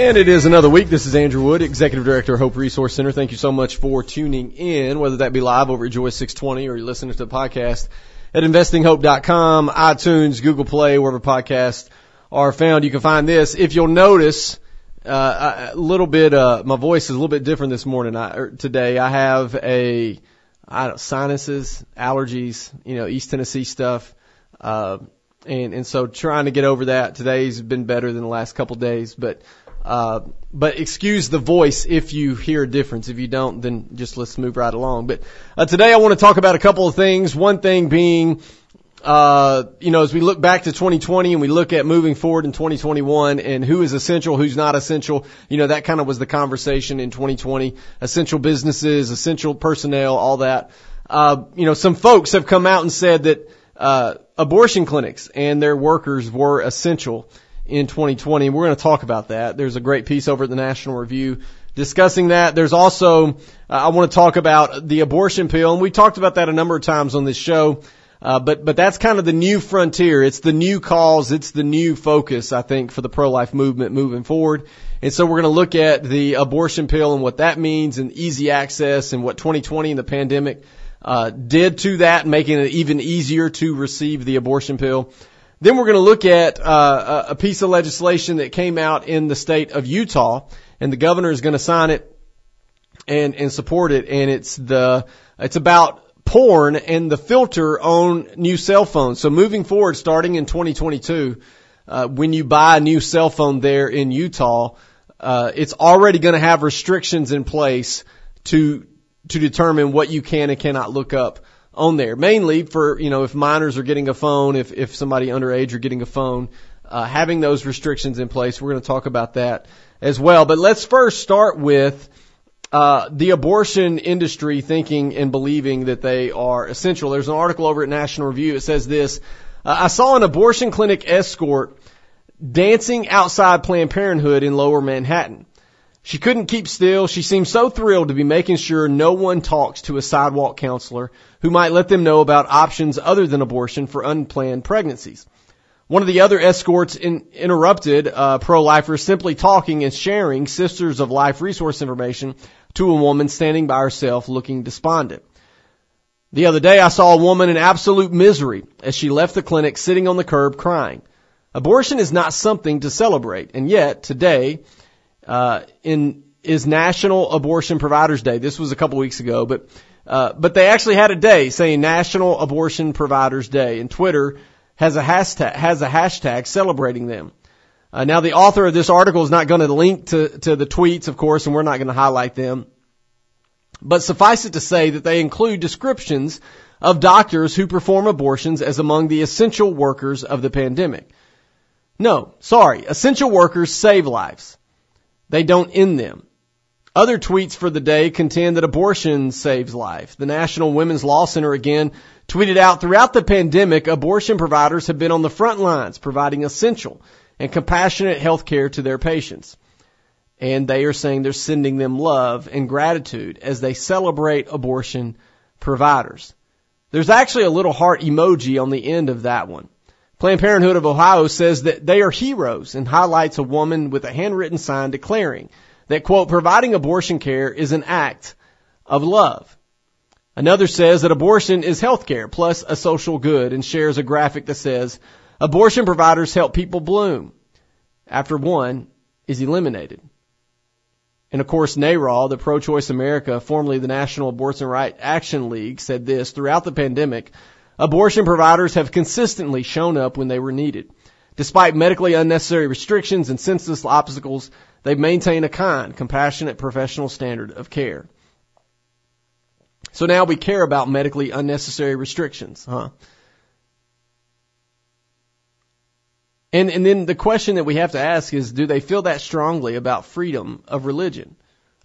And it is another week. This is Andrew Wood, Executive Director of Hope Resource Center. Thank you so much for tuning in, whether that be live over at Joy 620 or you're listening to the podcast at investinghope.com, iTunes, Google Play, wherever podcasts are found. You can find this. If you'll notice, uh, a little bit, uh, my voice is a little bit different this morning, I, or today. I have a, I don't, sinuses, allergies, you know, East Tennessee stuff. Uh, and, and so trying to get over that. Today's been better than the last couple days, but, uh, but excuse the voice if you hear a difference. If you don't, then just let's move right along. But uh, today I want to talk about a couple of things. One thing being, uh, you know, as we look back to 2020 and we look at moving forward in 2021 and who is essential, who's not essential, you know, that kind of was the conversation in 2020. Essential businesses, essential personnel, all that. Uh, you know, some folks have come out and said that, uh, abortion clinics and their workers were essential in 2020. We're going to talk about that. There's a great piece over at the National Review discussing that. There's also, uh, I want to talk about the abortion pill, and we talked about that a number of times on this show. Uh, but but that's kind of the new frontier. It's the new cause. It's the new focus, I think, for the pro-life movement moving forward. And so we're going to look at the abortion pill and what that means, and easy access, and what 2020 and the pandemic uh, did to that, making it even easier to receive the abortion pill. Then we're going to look at uh, a piece of legislation that came out in the state of Utah, and the governor is going to sign it and and support it. And it's the it's about porn and the filter on new cell phones. So moving forward, starting in 2022, uh, when you buy a new cell phone there in Utah, uh, it's already going to have restrictions in place to to determine what you can and cannot look up on there. Mainly for, you know, if minors are getting a phone, if, if somebody underage are getting a phone, uh, having those restrictions in place. We're going to talk about that as well. But let's first start with, uh, the abortion industry thinking and believing that they are essential. There's an article over at National Review. It says this, uh, I saw an abortion clinic escort dancing outside Planned Parenthood in lower Manhattan. She couldn't keep still. She seemed so thrilled to be making sure no one talks to a sidewalk counselor who might let them know about options other than abortion for unplanned pregnancies. One of the other escorts in, interrupted uh, pro-lifers simply talking and sharing Sisters of Life resource information to a woman standing by herself looking despondent. The other day I saw a woman in absolute misery as she left the clinic sitting on the curb crying. Abortion is not something to celebrate, and yet today uh, in is National Abortion Providers Day. This was a couple weeks ago, but uh, but they actually had a day saying National Abortion Providers Day, and Twitter has a hashtag has a hashtag celebrating them. Uh, now the author of this article is not going to link to to the tweets, of course, and we're not going to highlight them. But suffice it to say that they include descriptions of doctors who perform abortions as among the essential workers of the pandemic. No, sorry, essential workers save lives. They don't end them. Other tweets for the day contend that abortion saves life. The National Women's Law Center again tweeted out throughout the pandemic, abortion providers have been on the front lines providing essential and compassionate health care to their patients. And they are saying they're sending them love and gratitude as they celebrate abortion providers. There's actually a little heart emoji on the end of that one. Planned Parenthood of Ohio says that they are heroes and highlights a woman with a handwritten sign declaring that quote, providing abortion care is an act of love. Another says that abortion is health care plus a social good and shares a graphic that says abortion providers help people bloom after one is eliminated. And of course, NARAL, the Pro-Choice America, formerly the National Abortion Right Action League, said this throughout the pandemic. Abortion providers have consistently shown up when they were needed. Despite medically unnecessary restrictions and senseless obstacles, they maintain a kind, compassionate, professional standard of care. So now we care about medically unnecessary restrictions, huh? And, and then the question that we have to ask is, do they feel that strongly about freedom of religion?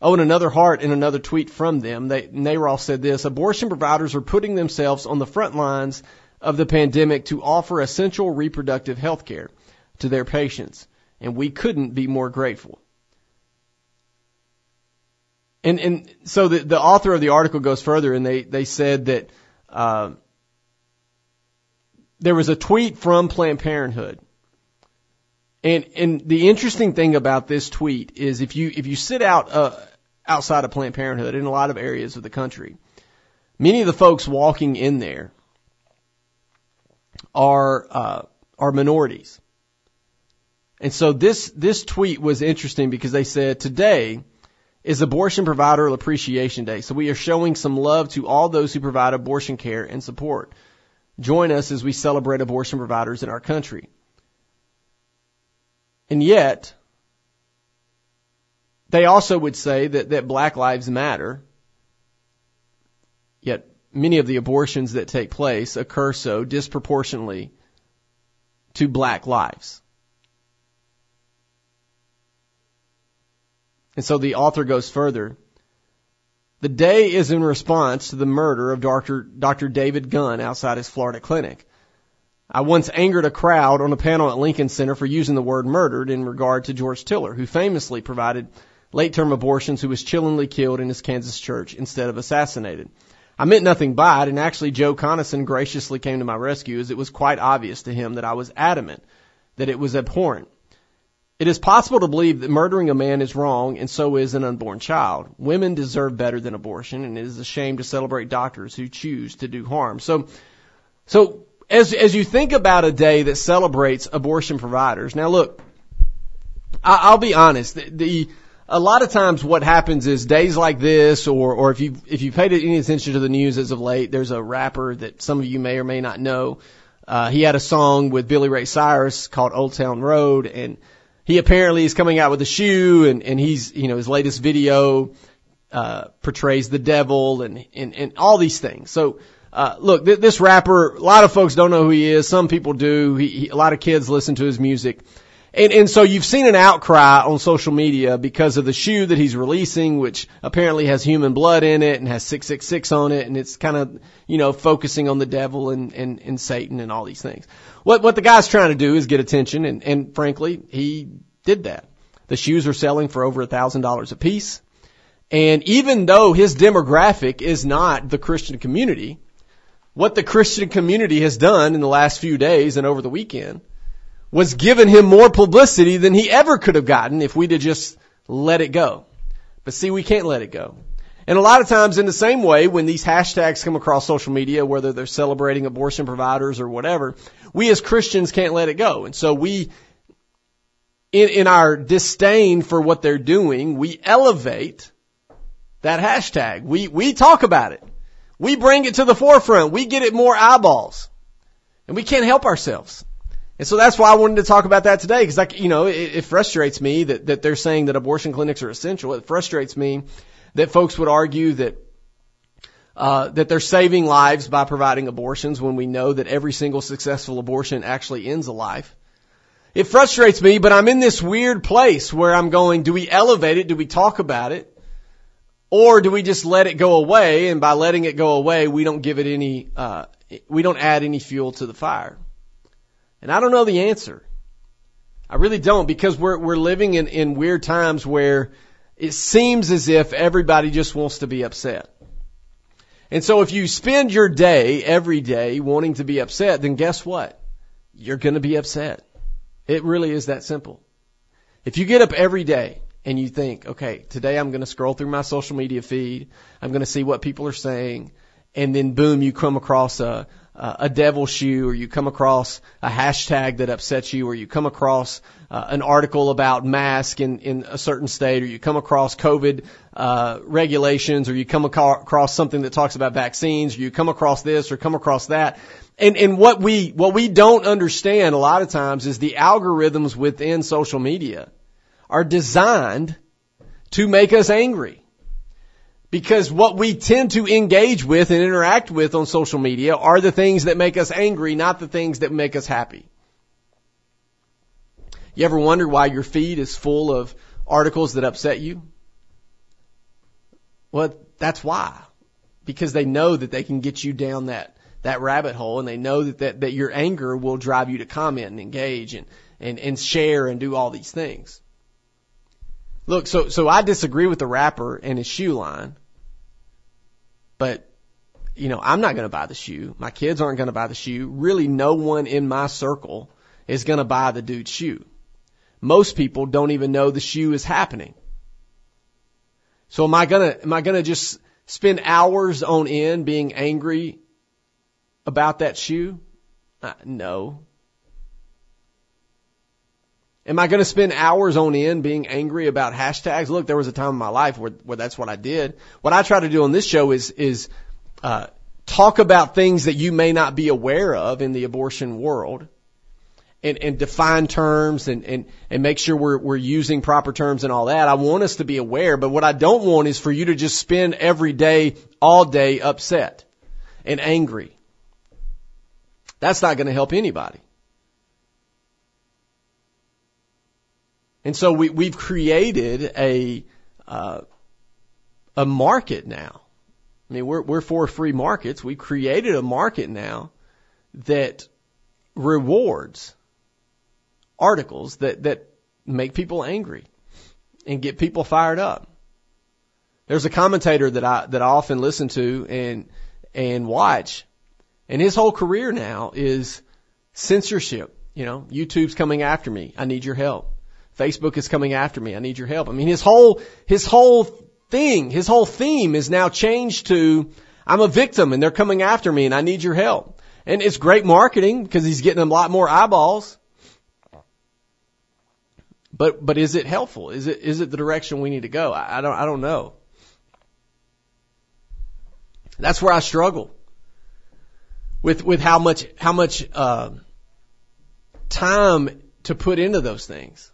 Oh, and another heart in another tweet from them, they, NARAL said this, abortion providers are putting themselves on the front lines of the pandemic to offer essential reproductive health care to their patients. And we couldn't be more grateful. And, and so the, the author of the article goes further and they, they said that, uh, there was a tweet from Planned Parenthood And and the interesting thing about this tweet is if you if you sit out uh, outside of Planned Parenthood in a lot of areas of the country, many of the folks walking in there are uh, are minorities. And so this this tweet was interesting because they said today is Abortion Provider Appreciation Day. So we are showing some love to all those who provide abortion care and support. Join us as we celebrate abortion providers in our country. And yet, they also would say that, that black lives matter. Yet many of the abortions that take place occur so disproportionately to black lives. And so the author goes further. The day is in response to the murder of Dr. Dr. David Gunn outside his Florida clinic. I once angered a crowd on a panel at Lincoln Center for using the word murdered in regard to George Tiller, who famously provided late term abortions who was chillingly killed in his Kansas church instead of assassinated. I meant nothing by it, and actually Joe Conason graciously came to my rescue as it was quite obvious to him that I was adamant that it was abhorrent. It is possible to believe that murdering a man is wrong, and so is an unborn child. Women deserve better than abortion, and it is a shame to celebrate doctors who choose to do harm. So, so as as you think about a day that celebrates abortion providers, now look, I, I'll be honest. The, the a lot of times what happens is days like this, or or if you if you paid any attention to the news as of late, there's a rapper that some of you may or may not know. Uh, he had a song with Billy Ray Cyrus called Old Town Road, and he apparently is coming out with a shoe and, and he's, you know, his latest video, uh, portrays the devil and, and, and all these things. So, uh, look, th- this rapper, a lot of folks don't know who he is. Some people do. He, he, a lot of kids listen to his music. And, and so you've seen an outcry on social media because of the shoe that he's releasing, which apparently has human blood in it and has 666 on it. And it's kind of, you know, focusing on the devil and, and, and Satan and all these things. What, what the guy's trying to do is get attention. And, and frankly, he did that. The shoes are selling for over a thousand dollars a piece. And even though his demographic is not the Christian community, what the Christian community has done in the last few days and over the weekend was given him more publicity than he ever could have gotten if we'd have just let it go. But see, we can't let it go. And a lot of times in the same way, when these hashtags come across social media, whether they're celebrating abortion providers or whatever, we as Christians can't let it go. And so we, in, in our disdain for what they're doing, we elevate that hashtag. We, we talk about it. We bring it to the forefront. We get it more eyeballs. And we can't help ourselves. And so that's why I wanted to talk about that today, because like you know, it, it frustrates me that that they're saying that abortion clinics are essential. It frustrates me that folks would argue that uh, that they're saving lives by providing abortions when we know that every single successful abortion actually ends a life. It frustrates me, but I'm in this weird place where I'm going, do we elevate it? Do we talk about it? Or do we just let it go away? And by letting it go away, we don't give it any, uh, we don't add any fuel to the fire. And I don't know the answer. I really don't because we're, we're living in, in weird times where it seems as if everybody just wants to be upset. And so if you spend your day every day wanting to be upset, then guess what? You're going to be upset. It really is that simple. If you get up every day and you think, okay, today I'm going to scroll through my social media feed, I'm going to see what people are saying, and then boom, you come across a, a devil shoe or you come across a hashtag that upsets you or you come across uh, an article about mask in, in a certain state or you come across COVID uh, regulations or you come across something that talks about vaccines or you come across this or come across that. And, and what we, what we don't understand a lot of times is the algorithms within social media are designed to make us angry. Because what we tend to engage with and interact with on social media are the things that make us angry, not the things that make us happy. You ever wonder why your feed is full of articles that upset you? Well, that's why. Because they know that they can get you down that, that rabbit hole and they know that, that, that your anger will drive you to comment and engage and, and, and share and do all these things. Look, so, so I disagree with the rapper and his shoe line. But, you know, I'm not going to buy the shoe. My kids aren't going to buy the shoe. Really, no one in my circle is going to buy the dude's shoe. most people don't even know the shoe is happening. So am I gonna, am I gonna just spend hours on end being angry about that shoe? Uh, no. Am I going to spend hours on end being angry about hashtags? Look, there was a time in my life where, where that's what I did. What I try to do on this show is, is, uh, talk about things that you may not be aware of in the abortion world and, and define terms and, and, and make sure we're, we're using proper terms and all that. I want us to be aware, but what I don't want is for you to just spend every day, all day upset and angry. That's not going to help anybody. And so we, we've created a, uh, a market now. I mean, we're, we're for free markets. We've created a market now that rewards articles that, that make people angry and get people fired up. There's a commentator that I, that I often listen to and, and watch and his whole career now is censorship. You know, YouTube's coming after me. I need your help. Facebook is coming after me. I need your help. I mean, his whole, his whole thing, his whole theme is now changed to, I'm a victim and they're coming after me and I need your help. And it's great marketing because he's getting a lot more eyeballs. But, but is it helpful? Is it, is it the direction we need to go? I, I don't, I don't know. That's where I struggle with, with how much, how much, uh, time to put into those things.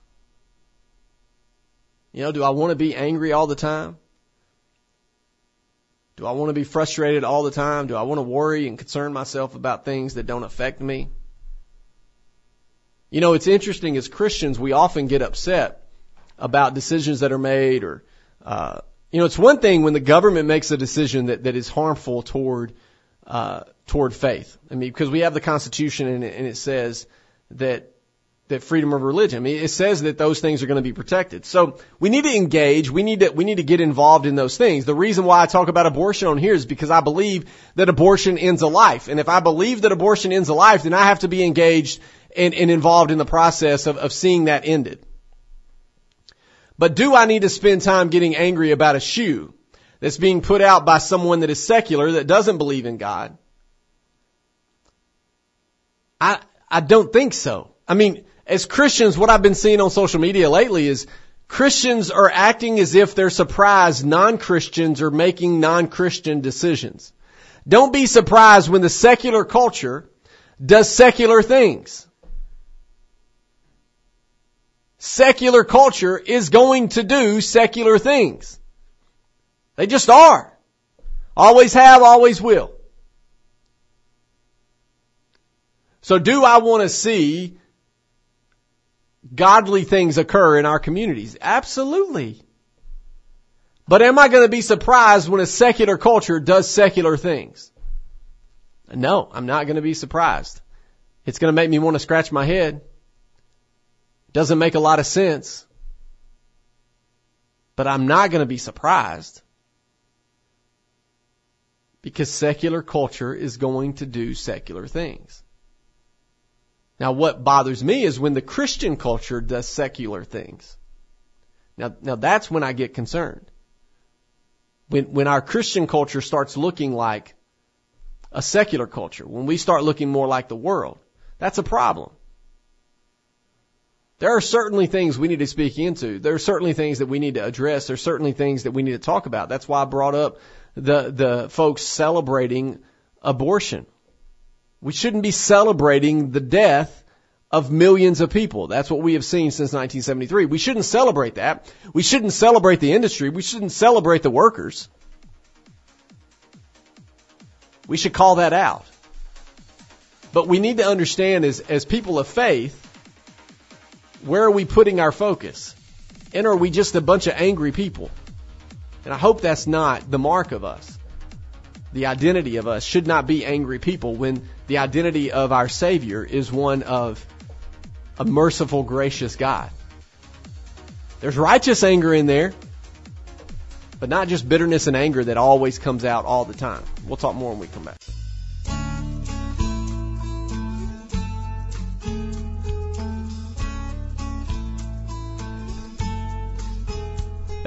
You know, do I want to be angry all the time? Do I want to be frustrated all the time? Do I want to worry and concern myself about things that don't affect me? You know, it's interesting as Christians, we often get upset about decisions that are made or, uh, you know, it's one thing when the government makes a decision that, that is harmful toward, uh, toward faith. I mean, because we have the Constitution and it, and it says that that freedom of religion. I mean, it says that those things are going to be protected. So we need to engage. We need to, we need to get involved in those things. The reason why I talk about abortion on here is because I believe that abortion ends a life. And if I believe that abortion ends a life, then I have to be engaged and, and involved in the process of, of seeing that ended. But do I need to spend time getting angry about a shoe that's being put out by someone that is secular, that doesn't believe in God? I, I don't think so. I mean, as Christians, what I've been seeing on social media lately is Christians are acting as if they're surprised non-Christians are making non-Christian decisions. Don't be surprised when the secular culture does secular things. Secular culture is going to do secular things. They just are. Always have, always will. So do I want to see godly things occur in our communities? Absolutely. But am I going to be surprised when a secular culture does secular things? No, I'm not going to be surprised. It's going to make me want to scratch my head. Doesn't make a lot of sense. But I'm not going to be surprised. Because secular culture is going to do secular things. Now what bothers me is when the Christian culture does secular things. Now, now that's when I get concerned. When, when our Christian culture starts looking like a secular culture, when we start looking more like the world, that's a problem. There are certainly things we need to speak into. There are certainly things that we need to address. There are certainly things that we need to talk about. That's why I brought up the, the folks celebrating abortion. We shouldn't be celebrating the death of millions of people. That's what we have seen since 1973. We shouldn't celebrate that. We shouldn't celebrate the industry. We shouldn't celebrate the workers. We should call that out. But we need to understand as, as people of faith, where are we putting our focus? And are we just a bunch of angry people? And I hope that's not the mark of us the identity of us should not be angry people when the identity of our Savior is one of a merciful, gracious God. There's righteous anger in there, but not just bitterness and anger that always comes out all the time. We'll talk more when we come back.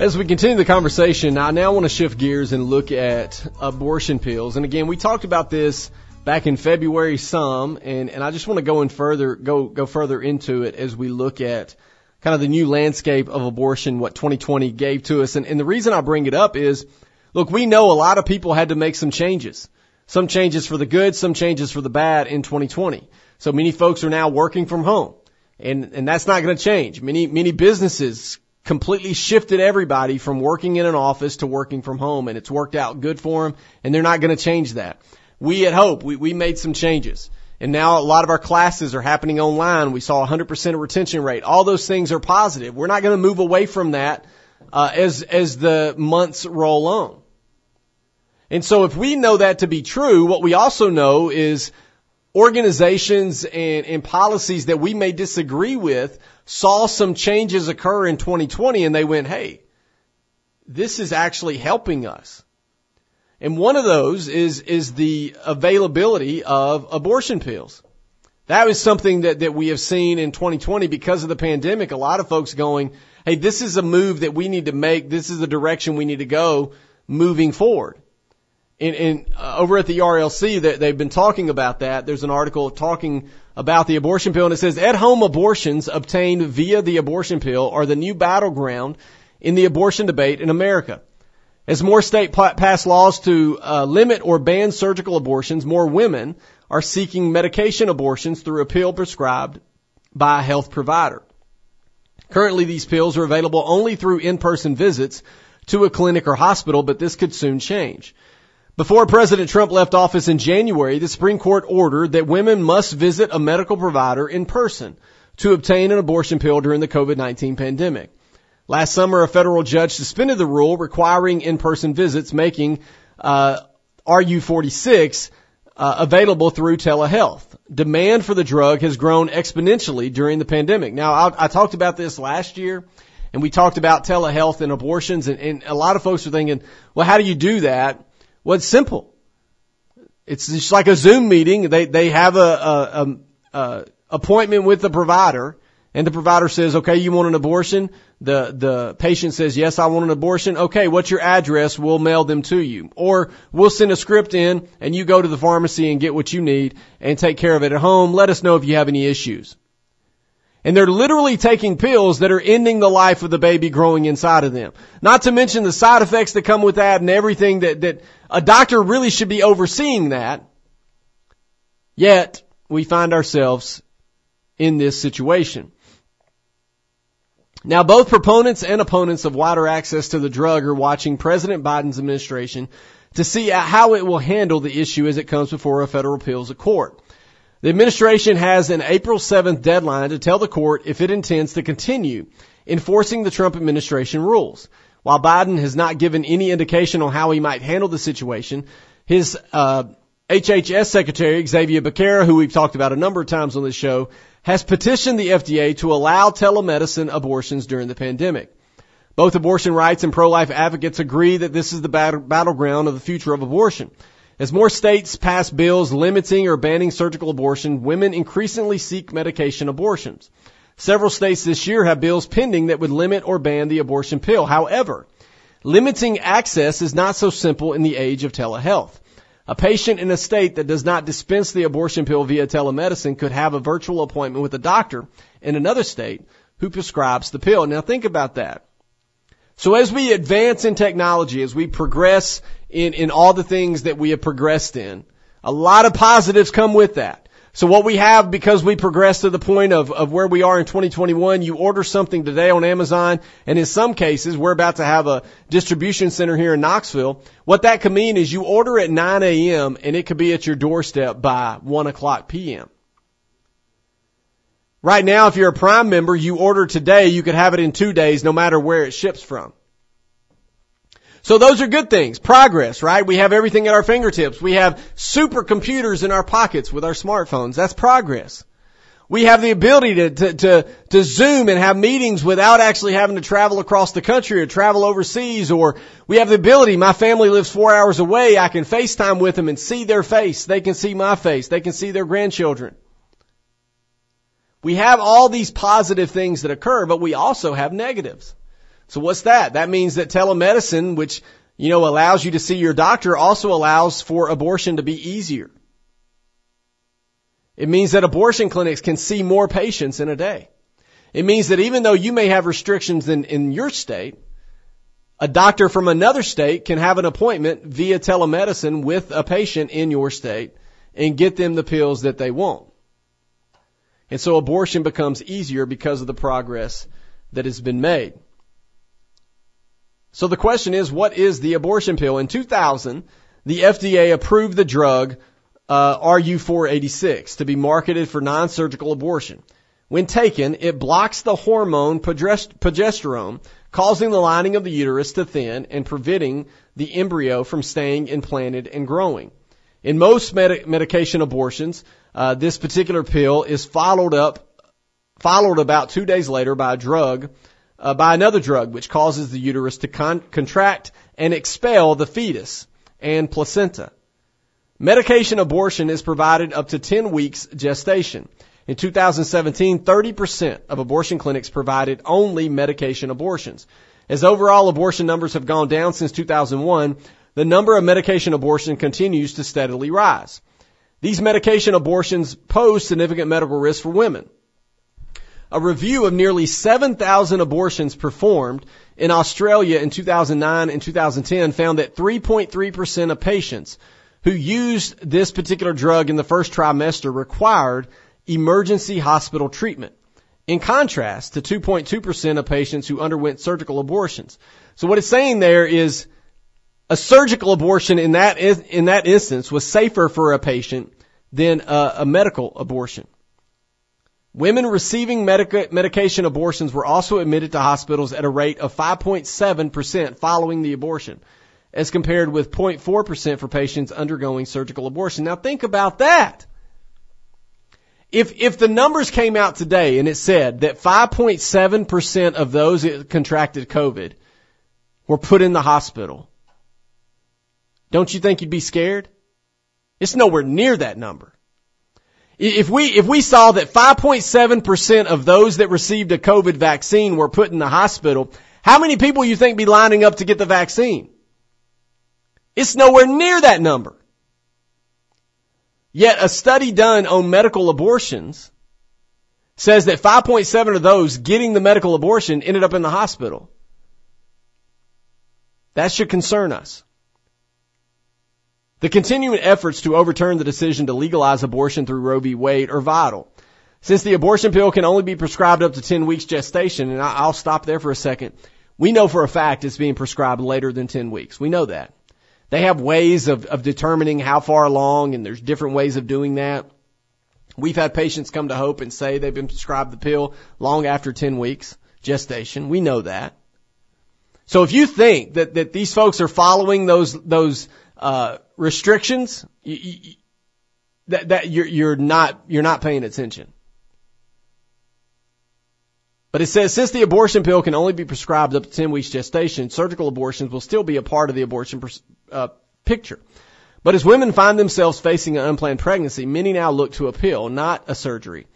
As we continue the conversation, I now want to shift gears and look at abortion pills. And again, we talked about this back in February some, and, and I just want to go in further, go, go further into it as we look at kind of the new landscape of abortion, what 2020 gave to us. And, and the reason I bring it up is, look, we know a lot of people had to make some changes. Some changes for the good, some changes for the bad in 2020. So many folks are now working from home. And, and that's not going to change. Many, many businesses completely shifted everybody from working in an office to working from home and it's worked out good for them and they're not going to change that. We at Hope, we, we made some changes. And now a lot of our classes are happening online. We saw 100% retention rate. All those things are positive. We're not going to move away from that uh, as as the months roll on. And so if we know that to be true, what we also know is organizations and, and policies that we may disagree with saw some changes occur in 2020 and they went, hey, this is actually helping us. And one of those is, is the availability of abortion pills. That was something that, that we have seen in 2020 because of the pandemic. A lot of folks going, hey, this is a move that we need to make. This is the direction we need to go moving forward. And, and uh, over at the ERLC, they, they've been talking about that. There's an article talking about the abortion pill, and it says at-home abortions obtained via the abortion pill are the new battleground in the abortion debate in America. As more states pass laws to uh, limit or ban surgical abortions, more women are seeking medication abortions through a pill prescribed by a health provider. Currently, these pills are available only through in-person visits to a clinic or hospital, but this could soon change. Before President Trump left office in January, the Supreme Court ordered that women must visit a medical provider in person to obtain an abortion pill during the COVID-19 pandemic. Last summer, a federal judge suspended the rule requiring in-person visits, making uh, RU46 uh, available through telehealth. Demand for the drug has grown exponentially during the pandemic. Now, I, I talked about this last year, and we talked about telehealth and abortions, and, and a lot of folks are thinking, well, how do you do that? Well, it's simple. It's just like a Zoom meeting. They they have a, a, a, a appointment with the provider, and the provider says, "Okay, you want an abortion?" The the patient says, "Yes, I want an abortion." Okay, what's your address? We'll mail them to you, or we'll send a script in, and you go to the pharmacy and get what you need and take care of it at home. Let us know if you have any issues. And they're literally taking pills that are ending the life of the baby growing inside of them. Not to mention the side effects that come with that and everything that, that a doctor really should be overseeing that. Yet, we find ourselves in this situation. Now, both proponents and opponents of wider access to the drug are watching President Biden's administration to see how it will handle the issue as it comes before a federal appeals court. The administration has an April 7th deadline to tell the court if it intends to continue enforcing the Trump administration rules. While Biden has not given any indication on how he might handle the situation, his uh, HHS Secretary Xavier Becerra, who we've talked about a number of times on this show, has petitioned the FDA to allow telemedicine abortions during the pandemic. Both abortion rights and pro-life advocates agree that this is the battleground of the future of abortion. As more states pass bills limiting or banning surgical abortion, women increasingly seek medication abortions. Several states this year have bills pending that would limit or ban the abortion pill. However, limiting access is not so simple in the age of telehealth. A patient in a state that does not dispense the abortion pill via telemedicine could have a virtual appointment with a doctor in another state who prescribes the pill. Now think about that. So as we advance in technology, as we progress in, in all the things that we have progressed in. A lot of positives come with that. So what we have, because we progress to the point of, of where we are in 2021, you order something today on Amazon, and in some cases, we're about to have a distribution center here in Knoxville. What that could mean is you order at 9 a.m. and it could be at your doorstep by 1 o'clock p.m. Right now, if you're a Prime member, you order today, you could have it in two days, no matter where it ships from. So those are good things. Progress, right? We have everything at our fingertips. We have supercomputers in our pockets with our smartphones. That's progress. We have the ability to, to, to, to Zoom and have meetings without actually having to travel across the country or travel overseas or we have the ability, my family lives four hours away, I can FaceTime with them and see their face. They can see my face. They can see their grandchildren. We have all these positive things that occur, but we also have negatives. So what's that? That means that telemedicine, which, you know, allows you to see your doctor also allows for abortion to be easier. It means that abortion clinics can see more patients in a day. It means that even though you may have restrictions in, in your state, a doctor from another state can have an appointment via telemedicine with a patient in your state and get them the pills that they want. And so abortion becomes easier because of the progress that has been made. So the question is, what is the abortion pill? In 2000, the FDA approved the drug uh, RU486 to be marketed for non-surgical abortion. When taken, it blocks the hormone progesterone, causing the lining of the uterus to thin and preventing the embryo from staying implanted and growing. In most med- medication abortions, uh, this particular pill is followed up, followed about two days later by a drug, uh, by another drug, which causes the uterus to con- contract and expel the fetus and placenta. Medication abortion is provided up to 10 weeks gestation. In 2017, 30% of abortion clinics provided only medication abortions. As overall abortion numbers have gone down since 2001, the number of medication abortion continues to steadily rise. These medication abortions pose significant medical risks for women. A review of nearly 7,000 abortions performed in Australia in 2009 and 2010 found that 3.3% of patients who used this particular drug in the first trimester required emergency hospital treatment. In contrast to 2.2% of patients who underwent surgical abortions. So what it's saying there is a surgical abortion in that in that instance was safer for a patient than a, a medical abortion. Women receiving medica, medication abortions were also admitted to hospitals at a rate of 5.7% following the abortion, as compared with 0.4% for patients undergoing surgical abortion. Now think about that. If, if the numbers came out today and it said that 5.7% of those that contracted COVID were put in the hospital, don't you think you'd be scared? It's nowhere near that number. If we, if we saw that 5.7% of those that received a COVID vaccine were put in the hospital, how many people you think be lining up to get the vaccine? It's nowhere near that number. Yet a study done on medical abortions says that 5.7 of those getting the medical abortion ended up in the hospital. That should concern us. The continuing efforts to overturn the decision to legalize abortion through Roe v. Wade are vital. Since the abortion pill can only be prescribed up to 10 weeks gestation, and I'll stop there for a second, we know for a fact it's being prescribed later than 10 weeks. We know that. They have ways of, of determining how far along, and there's different ways of doing that. We've had patients come to Hope and say they've been prescribed the pill long after 10 weeks gestation. We know that. So if you think that, that these folks are following those, those, uh, restrictions, you, you, that, that you're, you're not, you're not paying attention. But it says since the abortion pill can only be prescribed up to 10 weeks gestation, surgical abortions will still be a part of the abortion uh, picture. But as women find themselves facing an unplanned pregnancy, many now look to a pill, not a surgery,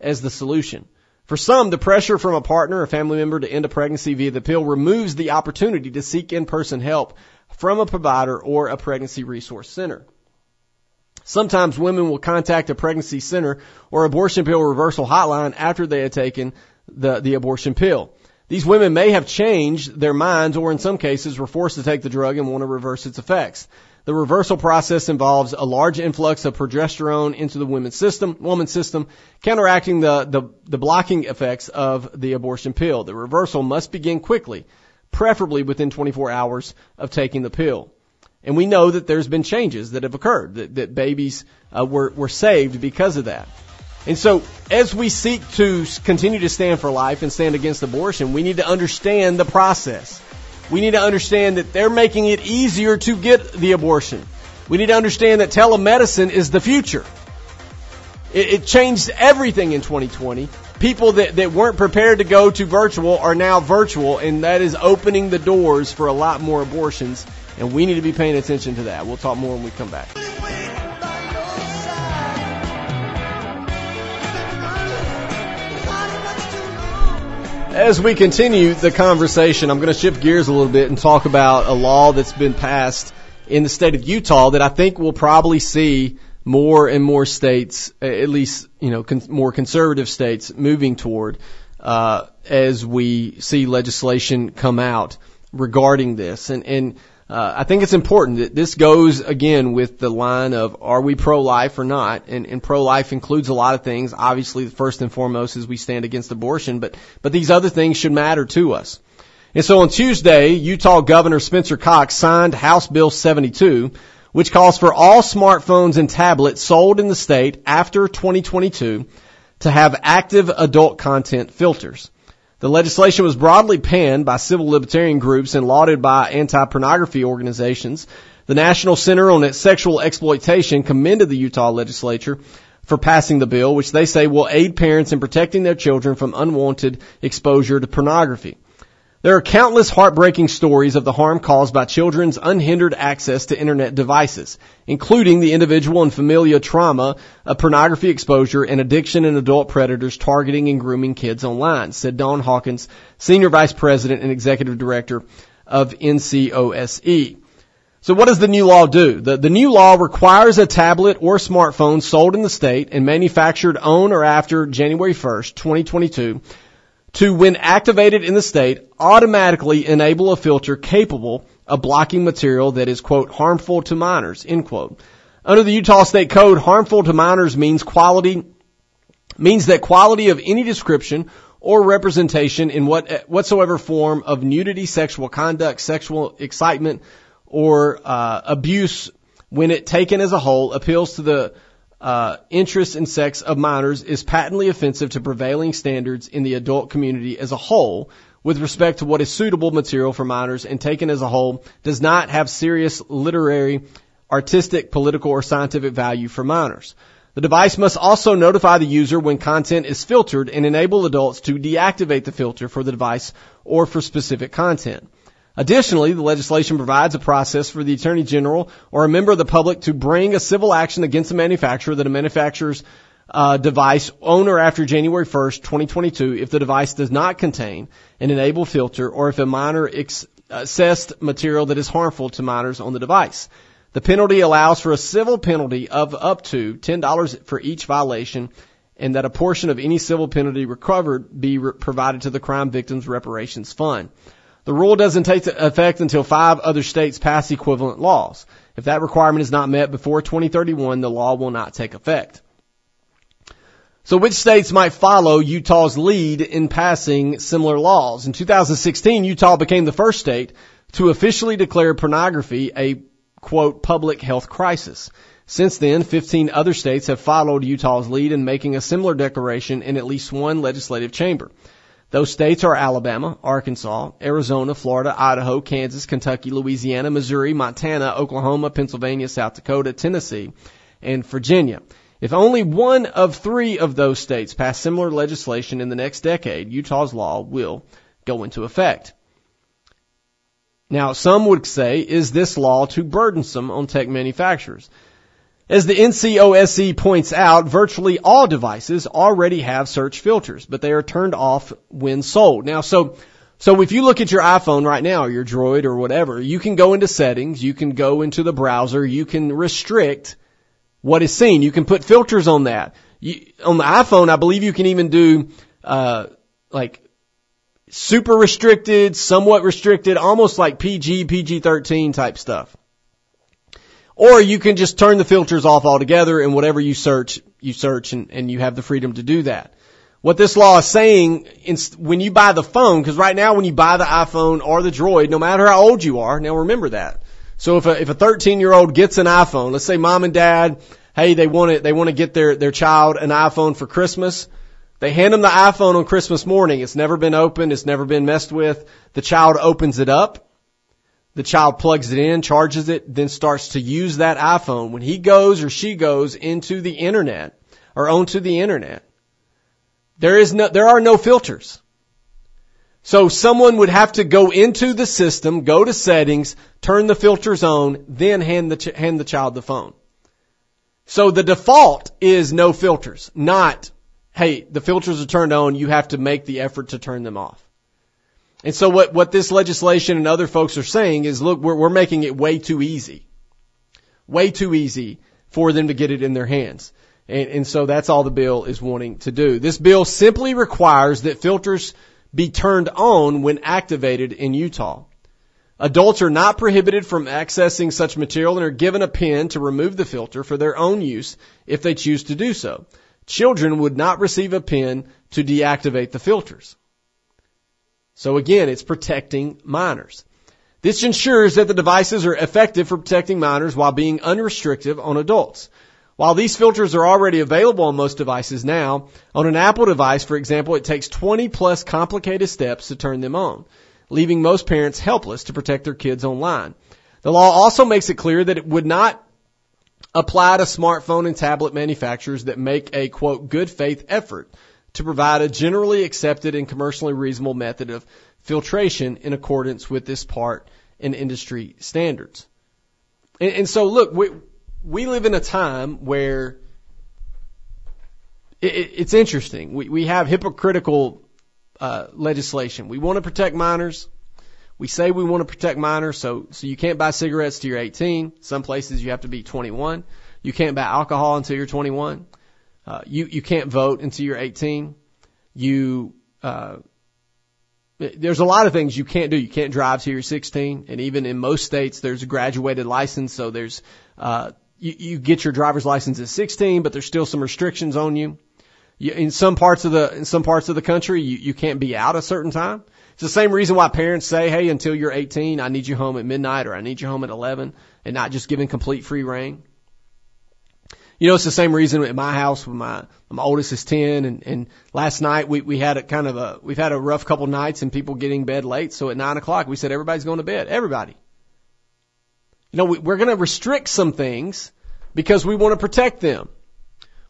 as the solution. For some, the pressure from a partner or family member to end a pregnancy via the pill removes the opportunity to seek in-person help from a provider or a pregnancy resource center. Sometimes women will contact a pregnancy center or abortion pill reversal hotline after they have taken the, the abortion pill. These women may have changed their minds or in some cases were forced to take the drug and want to reverse its effects. The reversal process involves a large influx of progesterone into the woman's system, woman's system, counteracting the, the, the blocking effects of the abortion pill. The reversal must begin quickly preferably within 24 hours of taking the pill. And we know that there's been changes that have occurred, that, that babies uh, were, were saved because of that. And so, as we seek to continue to stand for life and stand against abortion, we need to understand the process. We need to understand that they're making it easier to get the abortion. We need to understand that telemedicine is the future. It, it changed everything in 2020 people that, that weren't prepared to go to virtual are now virtual, and that is opening the doors for a lot more abortions. And we need to be paying attention to that. We'll talk more when we come back. As we continue the conversation, I'm going to shift gears a little bit and talk about a law that's been passed in the state of Utah that I think we'll probably see more and more states, at least you know, con- more conservative states, moving toward uh, as we see legislation come out regarding this. And, and uh, I think it's important that this goes again with the line of are we pro-life or not? And, and pro-life includes a lot of things. Obviously, first and foremost is we stand against abortion, but but these other things should matter to us. And so on Tuesday, Utah Governor Spencer Cox signed House Bill 72, which calls for all smartphones and tablets sold in the state after 2022 to have active adult content filters. The legislation was broadly panned by civil libertarian groups and lauded by anti-pornography organizations. The National Center on Sexual Exploitation commended the Utah legislature for passing the bill, which they say will aid parents in protecting their children from unwanted exposure to pornography. There are countless heartbreaking stories of the harm caused by children's unhindered access to internet devices, including the individual and familial trauma of pornography exposure and addiction and adult predators targeting and grooming kids online, said Dawn Hawkins, Senior Vice President and Executive Director of NCOSE. So what does the new law do? The, the new law requires a tablet or smartphone sold in the state and manufactured on or after January 1st, 2022 to, when activated in the state, automatically enable a filter capable of blocking material that is, quote, harmful to minors, end quote. Under the Utah State Code, harmful to minors means quality, means that quality of any description or representation in what, whatsoever form of nudity, sexual conduct, sexual excitement, or uh, abuse when it taken as a whole appeals to the uh, interest in sex of minors is patently offensive to prevailing standards in the adult community as a whole with respect to what is suitable material for minors and taken as a whole does not have serious literary, artistic, political, or scientific value for minors. The device must also notify the user when content is filtered and enable adults to deactivate the filter for the device or for specific content. Additionally, the legislation provides a process for the Attorney General or a member of the public to bring a civil action against a manufacturer that a manufacturer's uh, device owner after January 1st, 2022 if the device does not contain an enabled filter or if a minor ex- accessed material that is harmful to minors on the device. The penalty allows for a civil penalty of up to $10 for each violation and that a portion of any civil penalty recovered be re- provided to the crime victims reparations fund. The rule doesn't take effect until five other states pass equivalent laws. If that requirement is not met before 2031, the law will not take effect. So which states might follow Utah's lead in passing similar laws? In 2016, Utah became the first state to officially declare pornography a quote public health crisis. Since then, 15 other states have followed Utah's lead in making a similar declaration in at least one legislative chamber. Those states are Alabama, Arkansas, Arizona, Florida, Idaho, Kansas, Kentucky, Louisiana, Missouri, Montana, Oklahoma, Pennsylvania, South Dakota, Tennessee, and Virginia. If only one of three of those states pass similar legislation in the next decade, Utah's law will go into effect. Now, some would say, is this law too burdensome on tech manufacturers? As the NCOSE points out, virtually all devices already have search filters, but they are turned off when sold. Now, so, so if you look at your iPhone right now, your Droid or whatever, you can go into settings, you can go into the browser, you can restrict what is seen. You can put filters on that. You, on the iPhone, I believe you can even do, uh, like super restricted, somewhat restricted, almost like PG, PG-13 type stuff. Or you can just turn the filters off altogether and whatever you search, you search and, and you have the freedom to do that. What this law is saying, when you buy the phone, because right now when you buy the iPhone or the Droid, no matter how old you are, now remember that. So if a, if a 13 year old gets an iPhone, let's say mom and dad, hey, they want it, they want to get their, their child an iPhone for Christmas. They hand them the iPhone on Christmas morning. It's never been opened. It's never been messed with. The child opens it up the child plugs it in, charges it, then starts to use that iPhone. When he goes or she goes into the internet or onto the internet, there is no, there are no filters. So someone would have to go into the system, go to settings, turn the filters on, then hand the, hand the child the phone. So the default is no filters, not, hey, the filters are turned on, you have to make the effort to turn them off. And so what, what this legislation and other folks are saying is, look, we're, we're making it way too easy. Way too easy for them to get it in their hands. And, and so that's all the bill is wanting to do. This bill simply requires that filters be turned on when activated in Utah. Adults are not prohibited from accessing such material and are given a pin to remove the filter for their own use if they choose to do so. Children would not receive a pin to deactivate the filters. So again, it's protecting minors. This ensures that the devices are effective for protecting minors while being unrestrictive on adults. While these filters are already available on most devices now, on an Apple device, for example, it takes 20 plus complicated steps to turn them on leaving most parents helpless to protect their kids online. The law also makes it clear that it would not apply to smartphone and tablet manufacturers that make a quote good faith effort to provide a generally accepted and commercially reasonable method of filtration in accordance with this part and industry standards. And, and so look, we, we live in a time where it, it's interesting. We, we have hypocritical uh, legislation. We want to protect minors. We say we want to protect minors, so so you can't buy cigarettes till you're 18. Some places you have to be 21. You can't buy alcohol until you're 21. Uh, you you can't vote until you're 18. You uh, there's a lot of things you can't do. You can't drive till you're 16, and even in most states there's a graduated license. So there's uh, you, you get your driver's license at 16, but there's still some restrictions on you. You, in some parts of the in some parts of the country, you, you can't be out a certain time. It's the same reason why parents say, "Hey, until you're 18, I need you home at midnight or I need you home at 11," and not just giving complete free reign. You know, it's the same reason at my house when my my oldest is 10, and and last night we we had a kind of a we've had a rough couple nights and people getting bed late. So at nine o'clock we said everybody's going to bed. Everybody. You know, we, we're going to restrict some things because we want to protect them.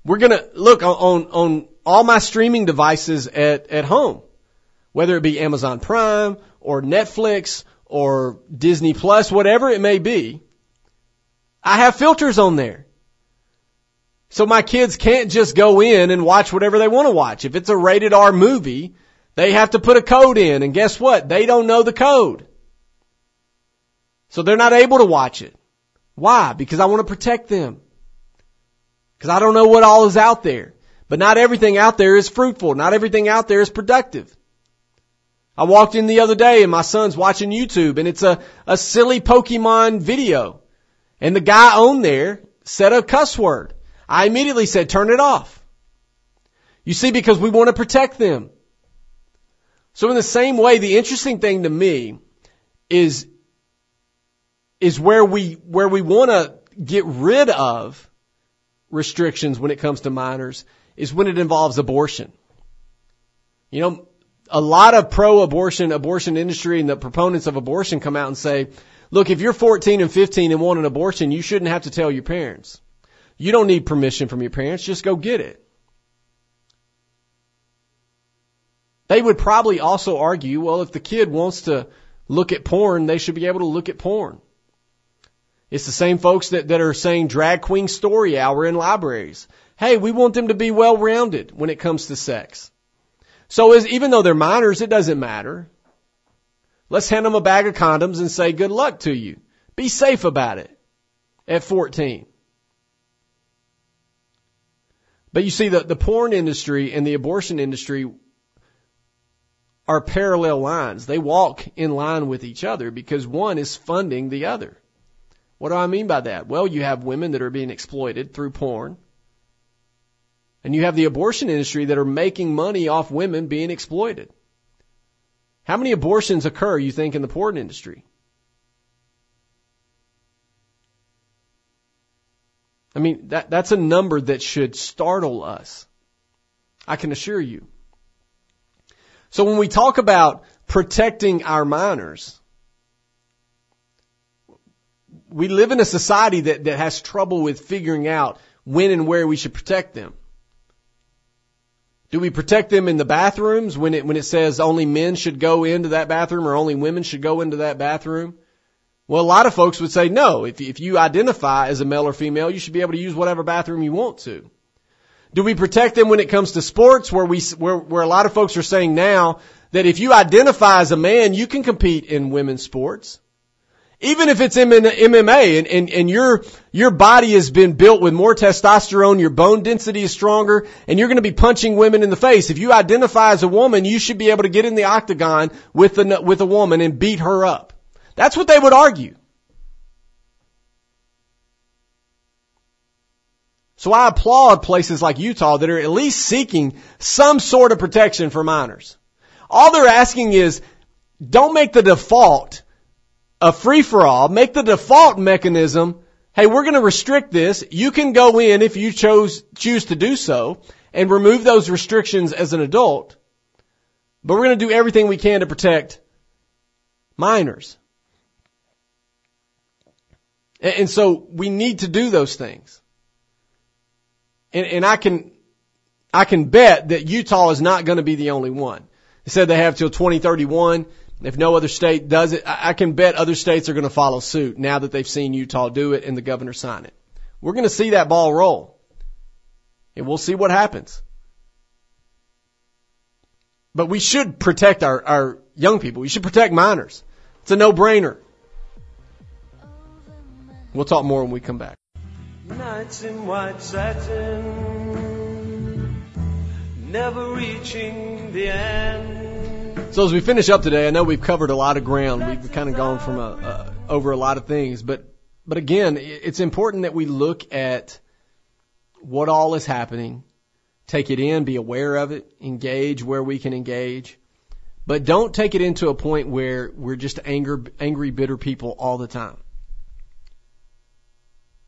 We're gonna look on, on all my streaming devices at, at home, whether it be Amazon Prime or Netflix or Disney Plus, whatever it may be. I have filters on there. So my kids can't just go in and watch whatever they want to watch. If it's a rated R movie, they have to put a code in and guess what? They don't know the code. So they're not able to watch it. Why? Because I want to protect them. Because I don't know what all is out there. But not everything out there is fruitful. Not everything out there is productive. I walked in the other day and my son's watching YouTube and it's a, a silly Pokemon video. And the guy on there said a cuss word. I immediately said, turn it off. You see, because we want to protect them. So in the same way, the interesting thing to me is, is where we, where we want to get rid of restrictions when it comes to minors is when it involves abortion. You know, a lot of pro-abortion, abortion industry and the proponents of abortion come out and say, look, if you're 14 and 15 and want an abortion, you shouldn't have to tell your parents. You don't need permission from your parents. Just go get it. They would probably also argue, well, if the kid wants to look at porn, they should be able to look at porn. It's the same folks that, that are saying drag queen story hour in libraries. Hey, we want them to be well rounded when it comes to sex. So as, even though they're minors, it doesn't matter. Let's hand them a bag of condoms and say good luck to you. Be safe about it at 14. But you see, the, the porn industry and the abortion industry are parallel lines. They walk in line with each other because one is funding the other. What do I mean by that? Well, you have women that are being exploited through porn. And you have the abortion industry that are making money off women being exploited. How many abortions occur, you think, in the porn industry? I mean, that, that's a number that should startle us. I can assure you. So when we talk about protecting our minors, we live in a society that, that has trouble with figuring out when and where we should protect them. Do we protect them in the bathrooms when it, when it says only men should go into that bathroom or only women should go into that bathroom? Well, a lot of folks would say no. If, if you identify as a male or female, you should be able to use whatever bathroom you want to. Do we protect them when it comes to sports where we, where, where a lot of folks are saying now that if you identify as a man, you can compete in women's sports. Even if it's MMA and, and, and your, your body has been built with more testosterone, your bone density is stronger, and you're going to be punching women in the face. If you identify as a woman, you should be able to get in the octagon with a, with a woman and beat her up. That's what they would argue. So I applaud places like Utah that are at least seeking some sort of protection for minors. All they're asking is don't make the default a free for all, make the default mechanism, hey, we're going to restrict this. You can go in if you chose, choose to do so and remove those restrictions as an adult. But we're going to do everything we can to protect minors. And so we need to do those things. And, and I can, I can bet that Utah is not going to be the only one. They said they have till 2031. If no other state does it, I can bet other states are going to follow suit now that they've seen Utah do it and the governor sign it. We're going to see that ball roll. And we'll see what happens. But we should protect our, our young people. We should protect minors. It's a no-brainer. We'll talk more when we come back. Nights in white satin, never reaching the end. So as we finish up today, I know we've covered a lot of ground. We've kind of gone from a, a, over a lot of things, but but again, it's important that we look at what all is happening, take it in, be aware of it, engage where we can engage, but don't take it into a point where we're just anger, angry, bitter people all the time.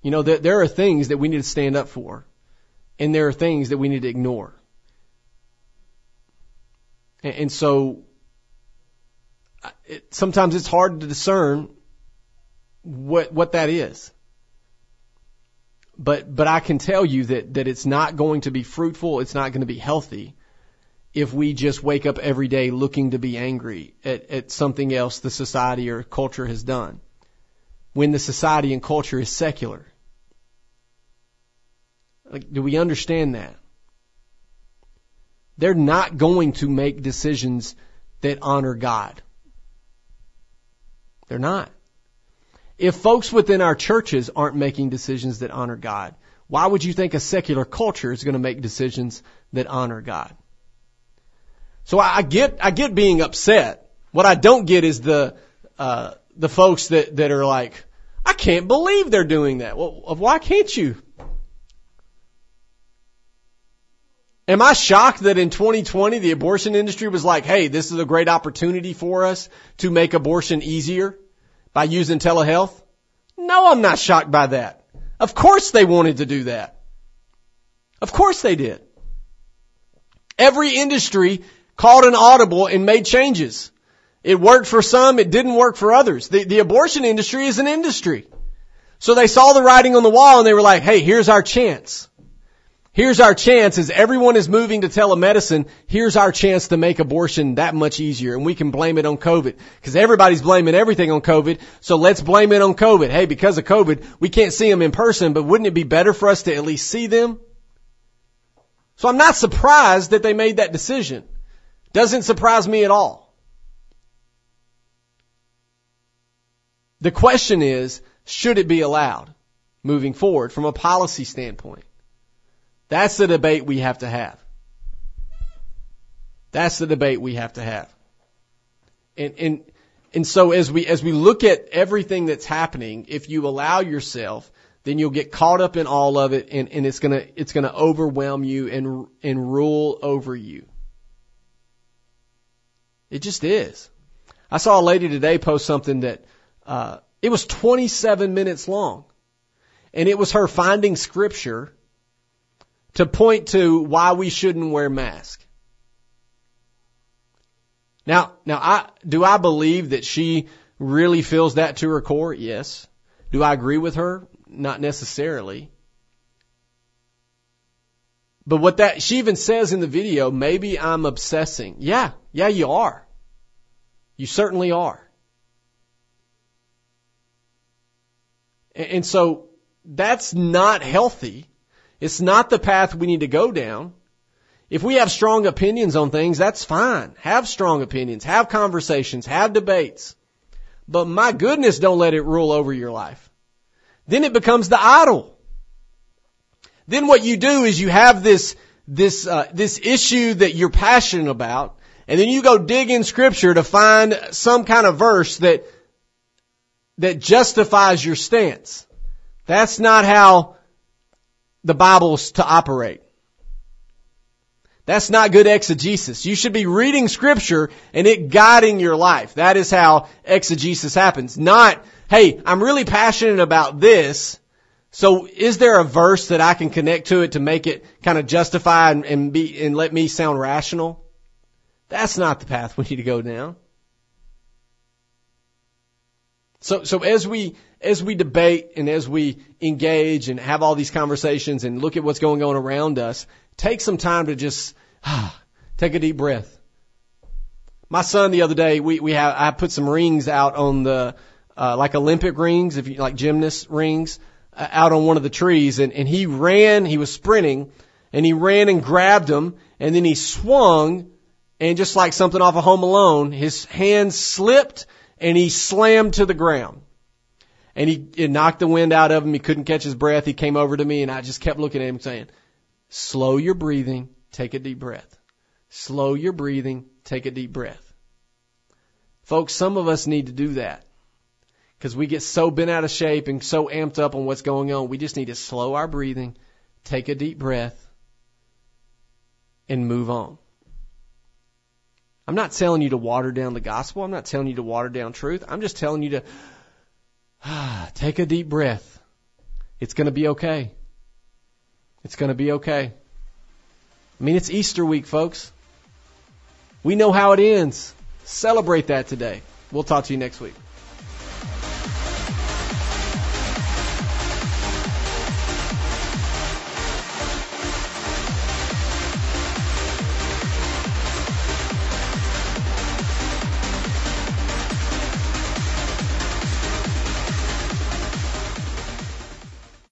You know, there, there are things that we need to stand up for, and there are things that we need to ignore. And, and so, it, sometimes it's hard to discern what what that is. But but I can tell you that that it's not going to be fruitful. It's not going to be healthy if we just wake up every day looking to be angry at, at something else the society or culture has done. When the society and culture is secular. Like, do we understand that? They're not going to make decisions that honor God. They're not. If folks within our churches aren't making decisions that honor God, why would you think a secular culture is going to make decisions that honor God? So I get, I get being upset. What I don't get is the, uh, the folks that, that are like, I can't believe they're doing that. Well, why can't you? Am I shocked that in 2020 the abortion industry was like, hey, this is a great opportunity for us to make abortion easier by using telehealth? No, I'm not shocked by that. Of course they wanted to do that. Of course they did. Every industry called an audible and made changes. It worked for some, it didn't work for others. The, the abortion industry is an industry. So they saw the writing on the wall and they were like, hey, here's our chance. Here's our chance as everyone is moving to telemedicine. Here's our chance to make abortion that much easier and we can blame it on COVID because everybody's blaming everything on COVID. So let's blame it on COVID. Hey, because of COVID, we can't see them in person, but wouldn't it be better for us to at least see them? So I'm not surprised that they made that decision. Doesn't surprise me at all. The question is, should it be allowed moving forward from a policy standpoint? That's the debate we have to have. That's the debate we have to have. And, and, and so as we, as we look at everything that's happening, if you allow yourself, then you'll get caught up in all of it and, and it's gonna, it's gonna overwhelm you and, and rule over you. It just is. I saw a lady today post something that, uh, it was 27 minutes long. And it was her finding scripture to point to why we shouldn't wear masks. Now, now I, do I believe that she really feels that to her core? Yes. Do I agree with her? Not necessarily. But what that, she even says in the video, maybe I'm obsessing. Yeah, yeah, you are. You certainly are. And so that's not healthy it's not the path we need to go down. If we have strong opinions on things, that's fine. Have strong opinions, have conversations, have debates. But my goodness, don't let it rule over your life. Then it becomes the idol. Then what you do is you have this, this, uh, this issue that you're passionate about, and then you go dig in scripture to find some kind of verse that, that justifies your stance. That's not how the Bible's to operate. That's not good exegesis. You should be reading scripture and it guiding your life. That is how exegesis happens. Not, hey, I'm really passionate about this. So is there a verse that I can connect to it to make it kind of justify and, and be, and let me sound rational? That's not the path we need to go down. So, so as we, as we debate and as we engage and have all these conversations and look at what's going on around us, take some time to just ah, take a deep breath. My son the other day, we, we have, I put some rings out on the, uh, like Olympic rings, if you like gymnast rings, uh, out on one of the trees and, and he ran, he was sprinting and he ran and grabbed them and then he swung and just like something off of Home Alone, his hand slipped and he slammed to the ground. And he it knocked the wind out of him. He couldn't catch his breath. He came over to me and I just kept looking at him saying, slow your breathing, take a deep breath. Slow your breathing, take a deep breath. Folks, some of us need to do that because we get so bent out of shape and so amped up on what's going on. We just need to slow our breathing, take a deep breath, and move on. I'm not telling you to water down the gospel. I'm not telling you to water down truth. I'm just telling you to take a deep breath. It's going to be okay. It's going to be okay. I mean, it's Easter week, folks. We know how it ends. Celebrate that today. We'll talk to you next week.